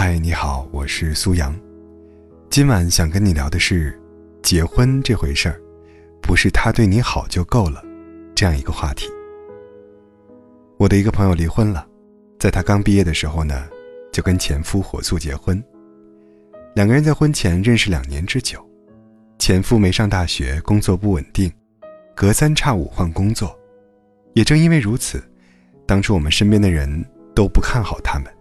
嗨，你好，我是苏阳。今晚想跟你聊的是，结婚这回事儿，不是他对你好就够了，这样一个话题。我的一个朋友离婚了，在他刚毕业的时候呢，就跟前夫火速结婚。两个人在婚前认识两年之久，前夫没上大学，工作不稳定，隔三差五换工作。也正因为如此，当初我们身边的人都不看好他们。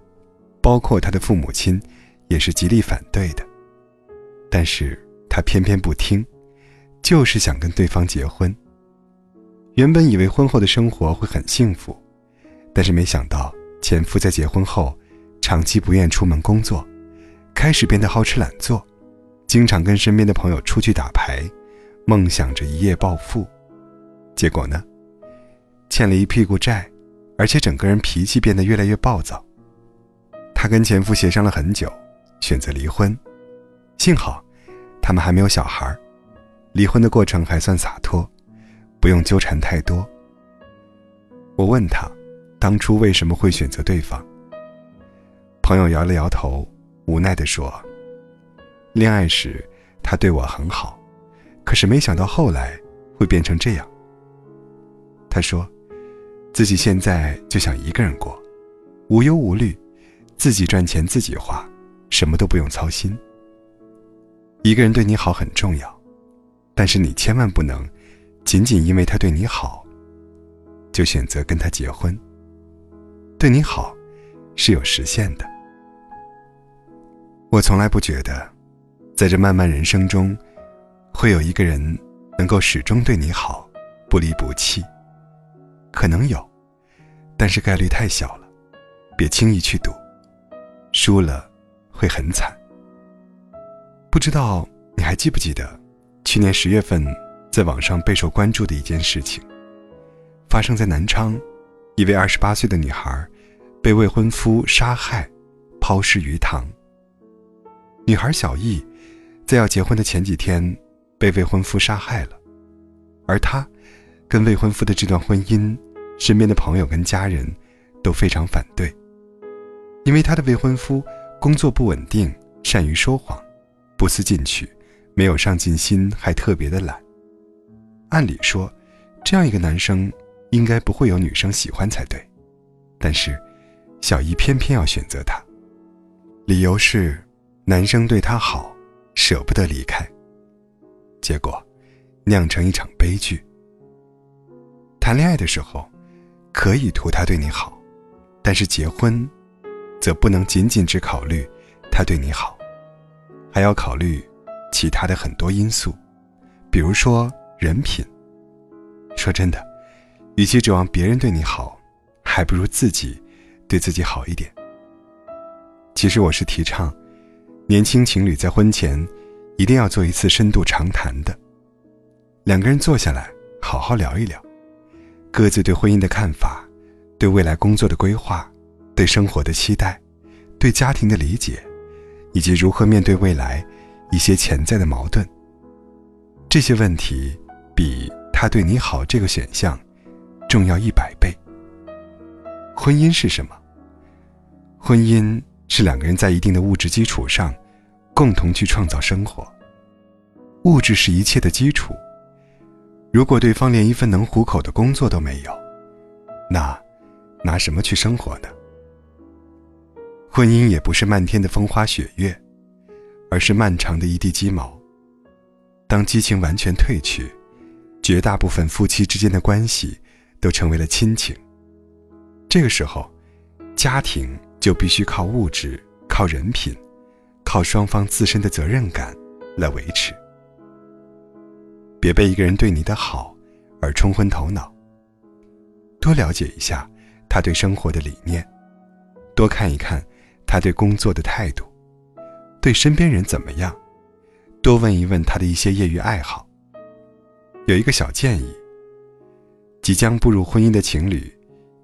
包括他的父母亲，也是极力反对的。但是他偏偏不听，就是想跟对方结婚。原本以为婚后的生活会很幸福，但是没想到前夫在结婚后，长期不愿出门工作，开始变得好吃懒做，经常跟身边的朋友出去打牌，梦想着一夜暴富。结果呢，欠了一屁股债，而且整个人脾气变得越来越暴躁。她跟前夫协商了很久，选择离婚。幸好，他们还没有小孩离婚的过程还算洒脱，不用纠缠太多。我问他，当初为什么会选择对方？朋友摇了摇头，无奈地说：“恋爱时，他对我很好，可是没想到后来会变成这样。”他说，自己现在就想一个人过，无忧无虑。自己赚钱自己花，什么都不用操心。一个人对你好很重要，但是你千万不能仅仅因为他对你好，就选择跟他结婚。对你好是有时限的。我从来不觉得，在这漫漫人生中，会有一个人能够始终对你好，不离不弃。可能有，但是概率太小了，别轻易去赌。输了，会很惨。不知道你还记不记得，去年十月份，在网上备受关注的一件事情，发生在南昌，一位二十八岁的女孩，被未婚夫杀害，抛尸鱼塘。女孩小易，在要结婚的前几天，被未婚夫杀害了，而她，跟未婚夫的这段婚姻，身边的朋友跟家人，都非常反对。因为她的未婚夫工作不稳定，善于说谎，不思进取，没有上进心，还特别的懒。按理说，这样一个男生应该不会有女生喜欢才对，但是小姨偏偏要选择他，理由是男生对她好，舍不得离开。结果酿成一场悲剧。谈恋爱的时候，可以图他对你好，但是结婚。则不能仅仅只考虑他对你好，还要考虑其他的很多因素，比如说人品。说真的，与其指望别人对你好，还不如自己对自己好一点。其实我是提倡，年轻情侣在婚前一定要做一次深度长谈的，两个人坐下来好好聊一聊，各自对婚姻的看法，对未来工作的规划。对生活的期待，对家庭的理解，以及如何面对未来一些潜在的矛盾。这些问题比他对你好这个选项重要一百倍。婚姻是什么？婚姻是两个人在一定的物质基础上，共同去创造生活。物质是一切的基础。如果对方连一份能糊口的工作都没有，那拿什么去生活呢？婚姻也不是漫天的风花雪月，而是漫长的一地鸡毛。当激情完全褪去，绝大部分夫妻之间的关系都成为了亲情。这个时候，家庭就必须靠物质、靠人品、靠双方自身的责任感来维持。别被一个人对你的好而冲昏头脑。多了解一下他对生活的理念，多看一看。他对工作的态度，对身边人怎么样？多问一问他的一些业余爱好。有一个小建议：即将步入婚姻的情侣，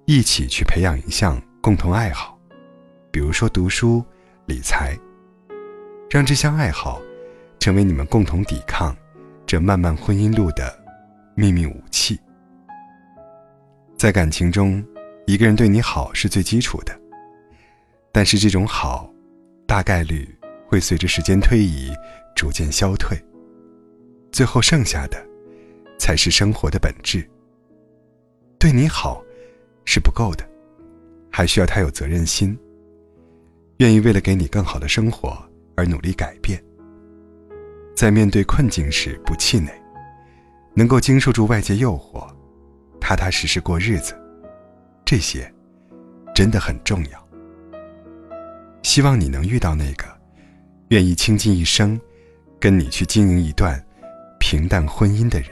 一起去培养一项共同爱好，比如说读书、理财，让这项爱好成为你们共同抵抗这漫漫婚姻路的秘密武器。在感情中，一个人对你好是最基础的。但是这种好，大概率会随着时间推移逐渐消退。最后剩下的，才是生活的本质。对你好，是不够的，还需要他有责任心，愿意为了给你更好的生活而努力改变。在面对困境时不气馁，能够经受住外界诱惑，踏踏实实过日子，这些真的很重要。希望你能遇到那个愿意倾尽一生跟你去经营一段平淡婚姻的人，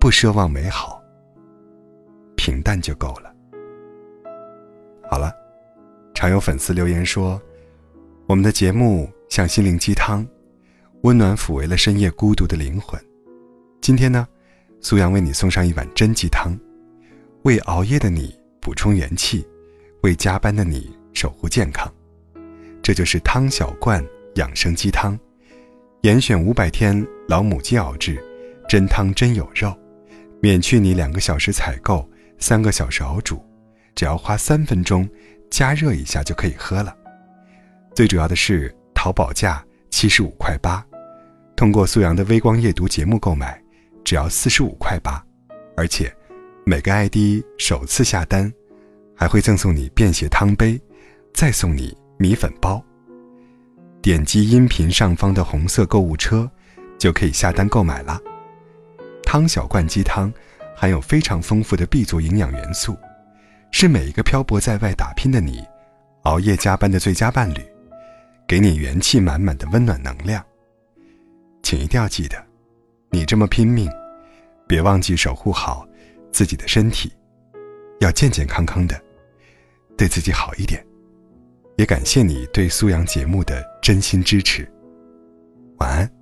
不奢望美好，平淡就够了。好了，常有粉丝留言说，我们的节目像心灵鸡汤。温暖抚慰了深夜孤独的灵魂。今天呢，苏阳为你送上一碗真鸡汤，为熬夜的你补充元气，为加班的你守护健康。这就是汤小罐养生鸡汤，严选五百天老母鸡熬制，真汤真有肉，免去你两个小时采购、三个小时熬煮，只要花三分钟加热一下就可以喝了。最主要的是，淘宝价七十五块八。通过素阳的微光夜读节目购买，只要四十五块八，而且每个 ID 首次下单，还会赠送你便携汤杯，再送你米粉包。点击音频上方的红色购物车，就可以下单购买了。汤小罐鸡汤含有非常丰富的 B 族营养元素，是每一个漂泊在外打拼的你，熬夜加班的最佳伴侣，给你元气满满的温暖能量。请一定要记得，你这么拼命，别忘记守护好自己的身体，要健健康康的，对自己好一点。也感谢你对苏阳节目的真心支持。晚安。